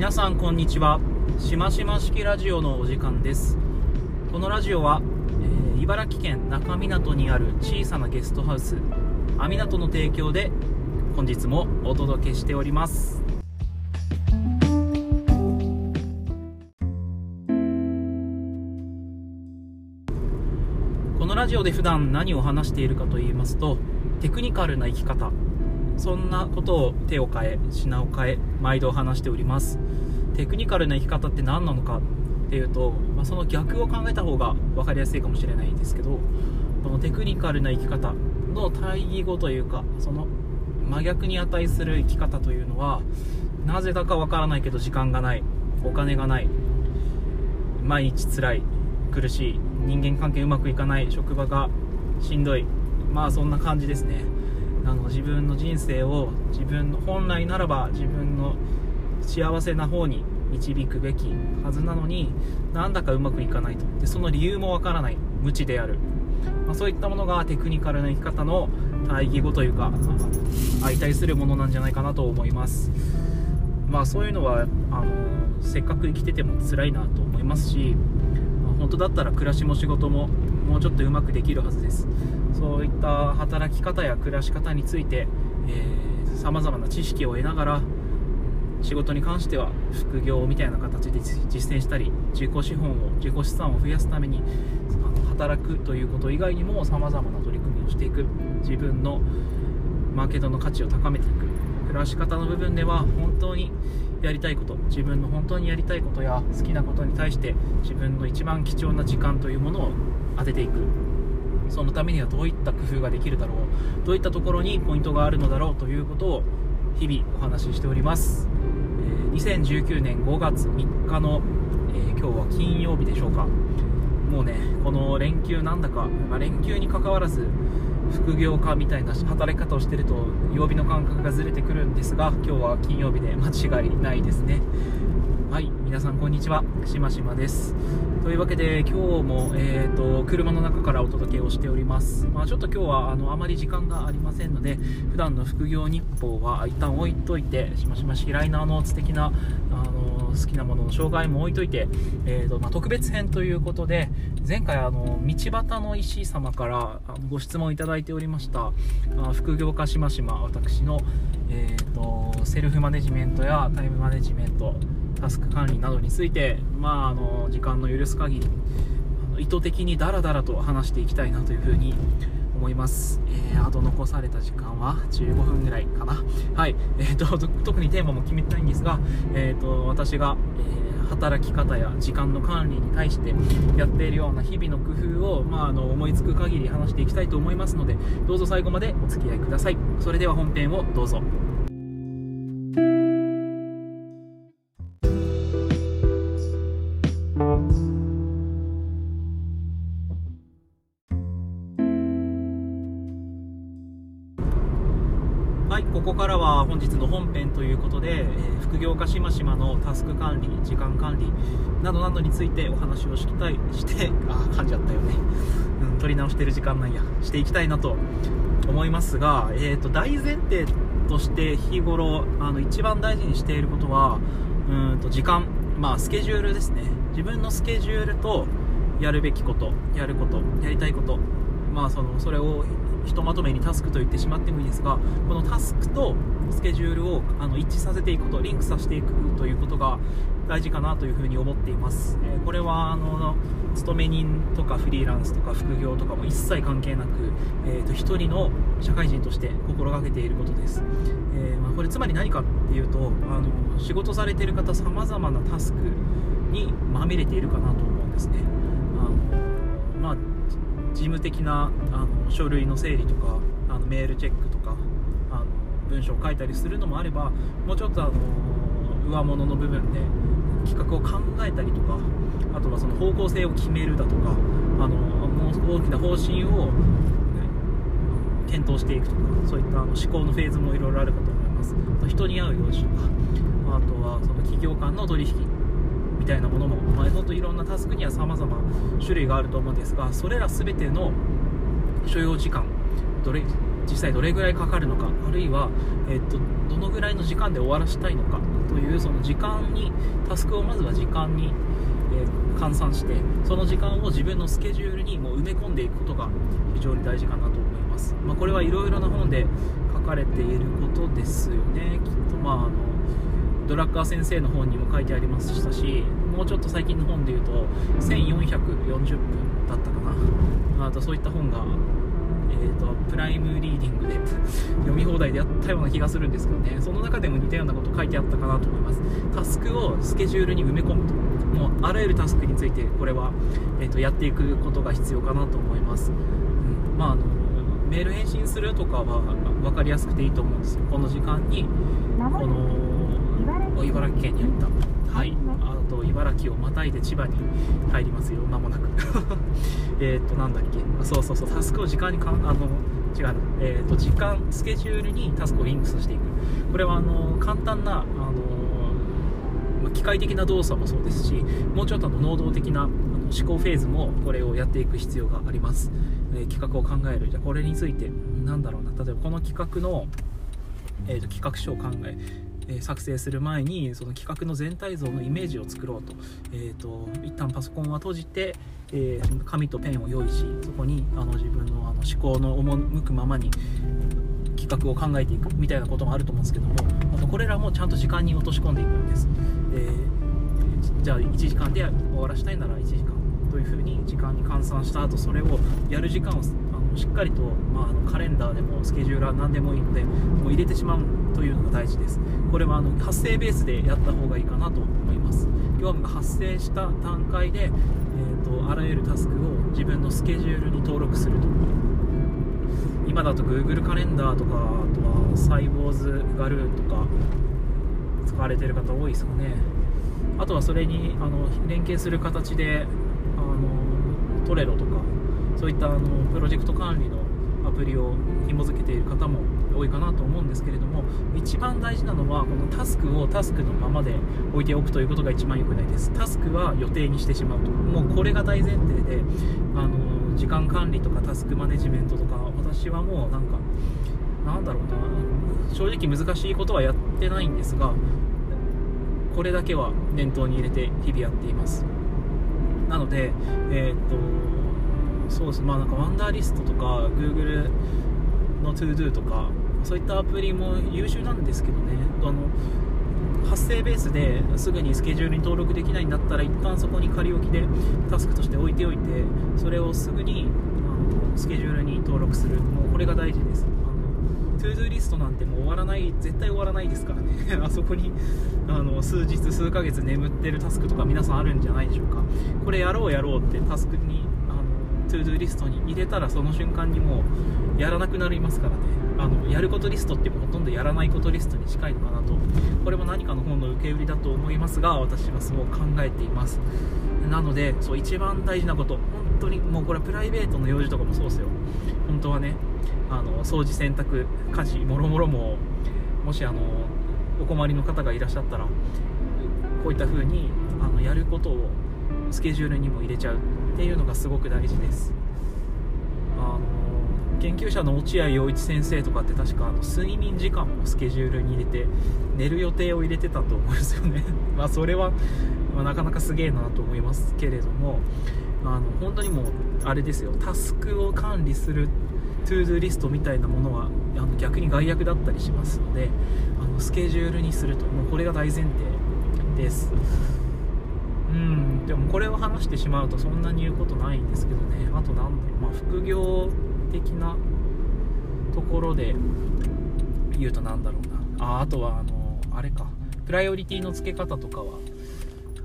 皆さんこんにちは。しましま式ラジオのお時間です。このラジオは、えー茨城県那珂湊にある小さなゲストハウスアミナトの提供で本日もお届けしております。このラジオで普段何を話しているかと言いますとテクニカルな生き方。そんなことを手を変え品を変え毎度話しております。テクニカルな生き方って何なのかっていうと、まあ、その逆を考えた方が分かりやすいかもしれないですけどこのテクニカルな生き方の対義語というかその真逆に値する生き方というのはなぜだか分からないけど時間がないお金がない毎日辛い苦しい人間関係うまくいかない職場がしんどいまあそんな感じですね。あの自分の人生を自分の本来ならば自分の幸せな方に導くべきはずなのになんだかうまくいかないと。でその理由もわからない。無知である、まあ、そういったものがテクニカルな生き方の対義語というか相対するものなんじゃないかなと思います。まあそういうのはあのせっかく生きてても辛いなと思いますし、まあ本当だったら暮らしも仕事ももうちょっとうまくできるはずです。そういった働き方や暮らし方についてさまざまな知識を得ながら仕事に関しては副業みたいな形で実践したり自己資本を自己資産を増やすために働くということ以外にもさまざまな取り組みをしていく。自分のマーケットの価値を高めていく。暮らし方の部分では本当にやりたいこと自分の本当にやりたいことや好きなことに対して自分の一番貴重な時間というものを当てていく。そのためにはどういった工夫ができるだろうどういったところにポイントがあるのだろうということを日々お話ししております、えー2019年5月3日の、えー今日は金曜日でしょうか。もうねこの連休なんだか、まあ連休に関わらず副業家みたいな働き方をしてると曜日の感覚がずれてくるんですが今日は金曜日で間違いないですね。はい皆さんこんにちは。しましまです。というわけで今日も、えー、と車の中からお届けをしております、まあ、ちょっと今日はあのあまり時間がありませんので普段の副業日報は一旦置いといてしましましライナーの素敵なあの好きなものの紹介も置いといて、えーとまあ、特別編ということで前回あの道端の石井様からあのご質問いただいておりましたあ副業家しましま私の、えー、とセルフマネジメントやタイムマネジメントタスク管理などについて、まあ、あの時間の許す限りあの意図的にダラダラと話していきたいなというふうに思います、えーあと残された時間は15分ぐらいかな。はい、えー、と と特にテーマも決めてないんですが、えー、と私が、えー働き方や時間の管理に対してやっているような日々の工夫を、まあ、あの思いつく限り話していきたいと思いますのでどうぞ最後までお付き合いください。それでは本編をどうぞ。ということで、えー副業家しましまのタスク管理、時間管理などなどについてお話をしたいして、あ、噛んじゃったよね、うん、取り直してる時間なんや、していきたいなと思いますが、えー、と大前提として日頃あの一番大事にしていることは、うんと時間、まあ、スケジュールですね、自分のスケジュールとやるべきこと、やること、やりたいこと、まあ、そのそれをひとまとめにタスクと言ってしまってもいいですがこのタスクとスケジュールをあの一致させていくことリンクさせていくということが大事かなというふうに思っています、えーこれはあの勤め人とかフリーランスとか副業とかも一切関係なく、えー、と一人の社会人として心がけていることです、えーまあ、これつまり何かっていうとあの仕事されてる方さまざまなタスクにまみれているかなと思うんですね。事務的なあの書類の整理とかあのメールチェックとかあの文章を書いたりするのもあればもうちょっとあの上物の部分で企画を考えたりとかあとはその方向性を決めるだとかあのもう大きな方針を、ね検討していくとかそういったあの思考のフェーズもいろいろあるかと思います。人に会う用事とかあとはその企業間の取引みたいなものも、まあ、本当いろんなタスクには様々種類があると思うんですがそれら全ての所要時間どれ実際どれぐらいかかるのかあるいは、えっとどのぐらいの時間で終わらせたいのかというその時間にタスクをまずは時間に、えー、換算してその時間を自分のスケジュールにもう埋め込んでいくことが非常に大事かなと思います、まあ、これはいろいろな本で書かれていることですよねきっと。まあドラッカー先生の本にも書いてありましたしもうちょっと最近の本で言うと1440分だったかな。あとそういった本がえーと、プライムリーディングで 読み放題でやったような気がするんですけどね。その中でも似たようなこと書いてあったかなと思います。タスクをスケジュールに埋め込むと。もうあらゆるタスクについてこれは、えーと、やっていくことが必要かなと思います、うん、まああのメール返信するとかは分かりやすくていいと思うんですよ。この時間にこの茨城県に行った。はい。あと茨城をまたいで千葉に入りますよ。間もなく。えっとなんだっけ。そうそうそう。タスクを時間にかんあの違うえっ、ー、と時間スケジュールにタスクをリンクさせていく。これはあの簡単なあの機械的な動作もそうですしもうちょっとの能動的な思考フェーズもこれをやっていく必要があります、えー、企画を考える。じゃあこれについてなんだろうな。例えばこの企画の、えーと企画書を考ええ作成する前にその企画の全体像のイメージを作ろうと,、えーと、一旦パソコンは閉じて、えー、紙とペンを用意しそこにあの自分のあの思考の赴くままに企画を考えていくみたいなこともあると思うんですけどもあとこれらもちゃんと時間に落とし込んでいくんです、えー、じゃあ1時間で終わらしたいなら1時間というふうに時間に換算した後それをやる時間をしっかりと、まあ、カレンダーでもスケジューラー何でもいいのでもう入れてしまうんというのが大事です。これはあの発生ベースでやった方がいいかなと思います。業務が発生した段階で、えーと、あらゆるタスクを自分のスケジュールに登録すると。今だと Google カレンダーとかあとはサイボーズガルーンとか使われてる方多いですかね。あとはそれにあの連携する形であのトレロとかそういったあのプロジェクト管理のアプリを紐付けている方も多いかなと思うんですけれども一番大事なのはこのタスクをタスクのままで置いておくということが一番良くないです。タスクは予定にしてしまうと。もうこれが大前提であの時間管理とかタスクマネジメントとか私はもうなんかなんだろうな。正直難しいことはやってないんですがこれだけは念頭に入れて日々やっています。なのでえー、っとそうです。まあなんか Wunderlist とか Google の ToDo とかそういったアプリも優秀なんですけどね。あの発生ベースですぐにスケジュールに登録できないんだったら一旦そこに仮置きでタスクとして置いておいてそれをすぐにあのスケジュールに登録する。もうこれが大事です。 ToDo リストなんてもう終わらない絶対終わらないですからね。あそこにあの数日数ヶ月眠ってるタスクとか皆さんあるんじゃないでしょうか。これやろうやろうってタスクに ToDo リストに入れたらその瞬間にもうやらなくなりますからね。あのやることリストってほとんどやらないことリストに近いのかなと。これも何かの本の受け売りだと思いますが私はそう考えています。なのでそう一番大事なこと本当にもうこれはプライベートの用事とかもそうですよ。本当はねあの掃除洗濯家事もろもろももしあのお困りの方がいらっしゃったらこういった風にあにやることをスケジュールにも入れちゃうっていうのがすごく大事です。あの研究者の落合陽一先生とかって確かあの睡眠時間もスケジュールに入れて寝る予定を入れてたと思うんですよね。まあそれは、ま、なかなかすげえなと思いますけれどもあの本当にもうあれですよ。タスクを管理する ToDo リストみたいなものはあの逆に害悪だったりしますのであのスケジュールにするともうこれが大前提です。うん。でもこれを話してしまうとそんなに言うことないんですけどね。あとなんだろう、まあ、副業的なところで言うとなんだろうな。ああとはあのあれか。プライオリティの付け方とかは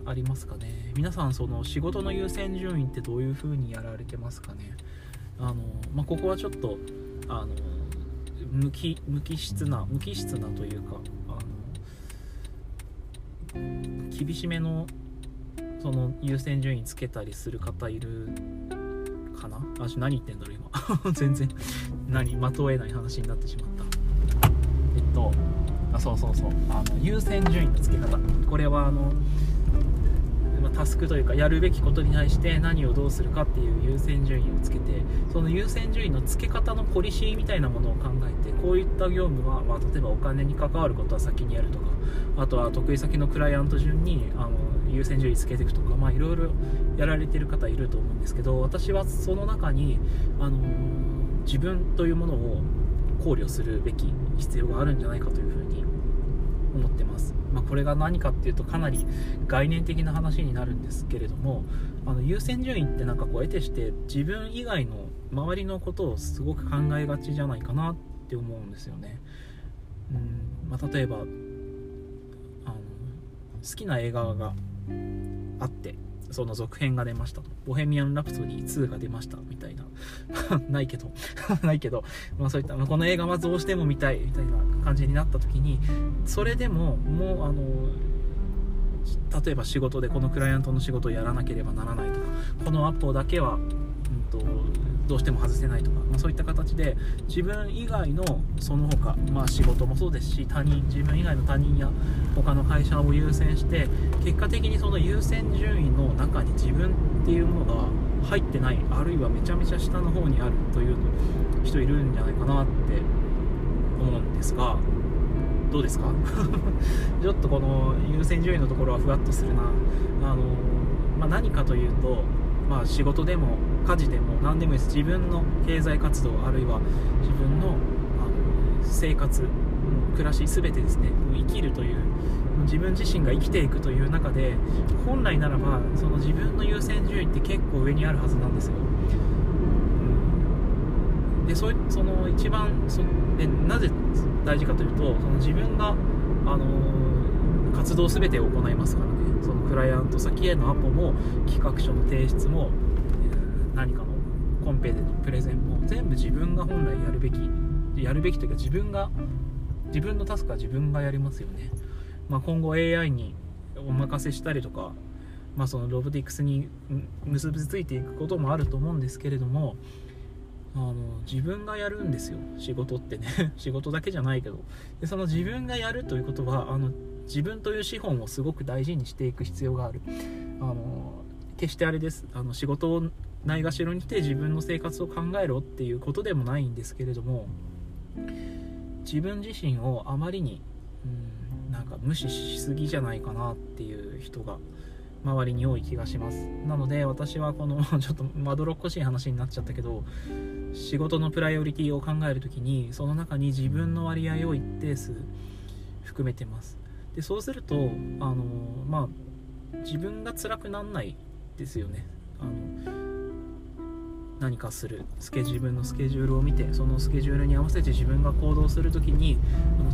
ありますかね。皆さんその仕事の優先順位ってどういう風にやられてますかね。あの、まあ、ここはちょっとあの無機無機質な無機質なというかあの厳しめのその優先順位つけたりする方いるかな？あ何言ってんだろう今。全然。何まとえない話になってしまった。えっとあそうそうそう。あの優先順位のつけ方。これはあのタスクというかやるべきことに対して何をどうするかっていう優先順位をつけてその優先順位の付け方のポリシーみたいなものを考えてこういった業務は、まあ、例えばお金に関わることは先にやるとかあとは得意先のクライアント順にあの優先順位つけていくとか、まあ、いろいろやられてる方いると思うんですけど私はその中に、あの自分というものを考慮するべき必要があるんじゃないかというふうに思ってます、まあ、これが何かっていうとかなり概念的な話になるんですけれどもあの優先順位ってなんかこう得てして自分以外の周りのことをすごく考えがちじゃないかなって思うんですよね。うん、まあ、例えばあの好きな映画があってその続編が出ましたと。ボヘミアン・ラプソディ2が出ましたみたいな。ないけど ないけど、まあそういった、まあ、この映画はどうしても見たいみたいな感じになった時に、それでももうあの、例えば仕事でこのクライアントの仕事をやらなければならないとか、このアポだけは、うんと、どうしても外せないとか、まあ、そういった形で自分以外のその他、まあ、仕事もそうですし他人自分以外の他人や他の会社を優先して結果的にその優先順位の中に自分っていうものが入ってないあるいはめちゃめちゃ下の方にあるという人いるんじゃないかなって思うんですがどうですか？ちょっとこの優先順位のところはふわっとするな。あの、まあ、何かというとまあ、仕事でも家事でも何でもいいです。自分の経済活動あるいは自分のあの生活暮らし全てですね生きるという自分自身が生きていくという中で本来ならばその自分の優先順位って結構上にあるはずなんですよ、でそその一番そでなぜ大事かというとその自分があの活動全てを行いますからね。そのクライアント先へのアポも企画書の提出も、何かのコンペでのプレゼンも全部自分が本来やるべきやるべきというか自分が自分のタスクは自分がやりますよね、まあ、今後 AI にお任せしたりとか、まあ、そのロボティクスに結びついていくこともあると思うんですけれどもあの自分がやるんですよ。仕事ってね。仕事だけじゃないけど。でその自分がやるということはあの自分という資本をすごく大事にしていく必要がある。あの決してあれです。あの仕事ないがしろにして自分の生活を考えろっていうことでもないんですけれども自分自身をあまりにうんなんか無視しすぎじゃないかなっていう人が周りに多い気がします。なので私はこの ちょっとまどろっこしい話になっちゃったけど仕事のプライオリティを考える時にその中に自分の割合を一定数含めてます。でそうするとあのまあ自分が辛くなんないですよね。あの何かするスケ自分のスケジュールを見てそのスケジュールに合わせて自分が行動する時に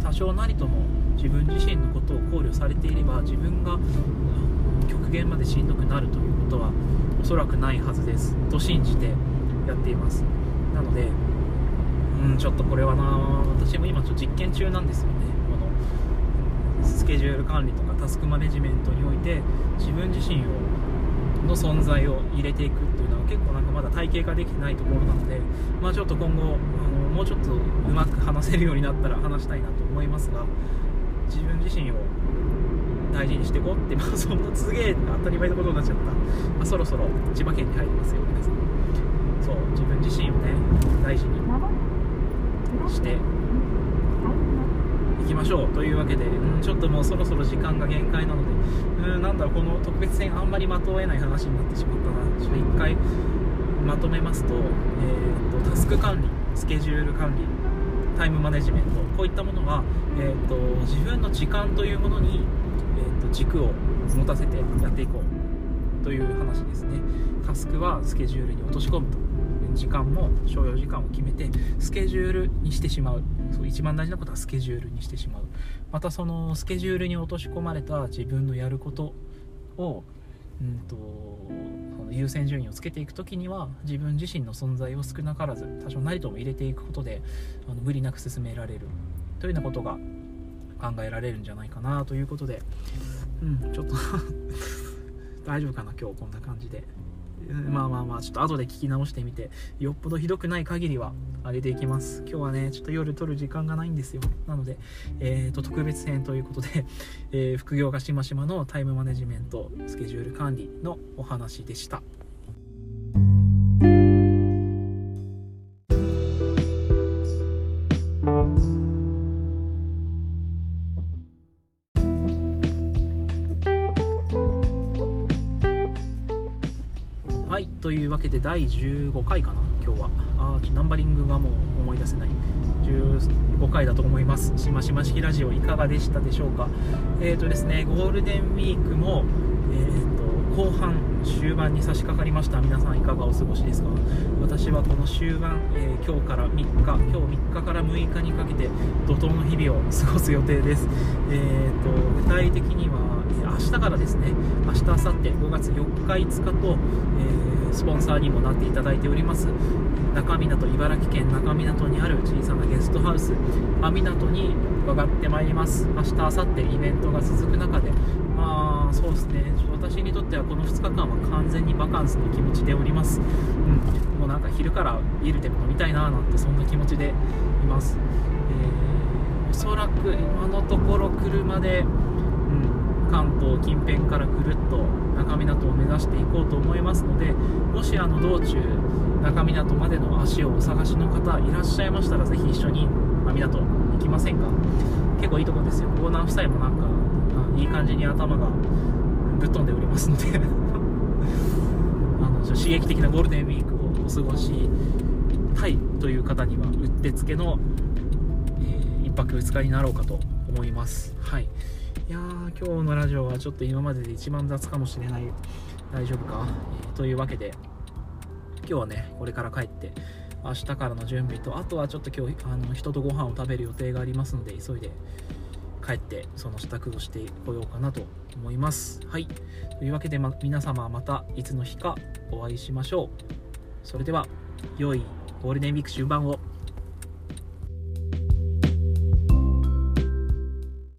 多少なりとも自分自身のことを考慮されていれば自分が極限までしんどくなるということはおそらくないはずです。と信じてやっています。なのでうんちょっとこれはな私も今ちょっと実験中なんですよね。このスケジュール管理とかタスクマネジメントにおいて自分自身をの存在を入れていくっていうのは結構なんかまだ体系化できてないところなので、まあ、ちょっと今後あのもうちょっとうまく話せるようになったら話したいなと思いますが自分自身を大事にしていこうって、まあ、そんなすげえ当たり前のことになっちゃった、まあ、そろそろ千葉県に入りますよ皆さんそう自分自身をね大事にして行きましょうというわけで、うん、ちょっともうそろそろ時間が限界なので、うん、なんだろう、この特別編あんまりまとえない話になってしまったな。ちょっと一回まとめますと、えーと、タスク管理、スケジュール管理、タイムマネジメント、こういったものは、えーと、自分の時間というものに、えーと軸を持たせてやっていこうという話ですね。タスクはスケジュールに落とし込むと。時間も所要時間を決めてスケジュールにしてしまう。そう一番大事なことはスケジュールにしてしまう。またそのスケジュールに落とし込まれた自分のやることを、うんと、その優先順位をつけていく時には自分自身の存在を少なからず多少なりとも入れていくことであの無理なく進められる。というようなことが考えられるんじゃないかなということで。うんちょっと 大丈夫かな今日こんな感じで。まあまあまあちょっと後で聞き直してみてよっぽどひどくない限りは上げていきます。今日はねちょっと夜撮る時間がないんですよ。なので、えーと、特別編ということで、えー、副業がしましまのタイムマネジメントスケジュール管理のお話でした。というわけで第15回かな今日は。あナンバリングがもう思い出せない。15回だと思います。しましま式ラジオいかがでしたでしょうか。えっ、ー、とですねゴールデンウィークもえーと、後半終盤に差し掛かりました。皆さんいかがお過ごしですか？私はこの終盤、えー、今日から3日今日3日から6日にかけて怒涛の日々を過ごす予定です。えーと具体的には明日からですね明日明後日5月4日5日と、えー、スポンサーにもなっていただいております。中港茨城県中港にある小さなゲストハウス。阿湊に伺ってまいります。明日明後日イベントが続く中で。まあそうですね。私にとってはこの2日間は完全にバカンスの気持ちでおります、うん、もうなんか昼からビールでも飲みたいななんてそんな気持ちでいます、えー、おそらく今のところ車で関東近辺からぐるっと中港を目指していこうと思いますのでもしあの道中中港までの足をお探しの方いらっしゃいましたらぜひ一緒に港行きませんか結構いいとこですよオーナー夫妻もなんかいい感じに頭がぶっ飛んでおりますのであの刺激的なゴールデンウィークをお過ごしたいという方にはうってつけの、え、1泊2日になろうかと思いますはいいやー、今日のラジオはちょっと今までで一番雑かもしれない。大丈夫か、えー、というわけで、今日はね、これから帰って、明日からの準備と、あとはちょっと今日、あの人とご飯を食べる予定がありますので、急いで帰って、その支度をしてこようかなと思います。はい。というわけで、ま、皆様またいつの日かお会いしましょう。それでは、良いゴールデンウィーク終盤を。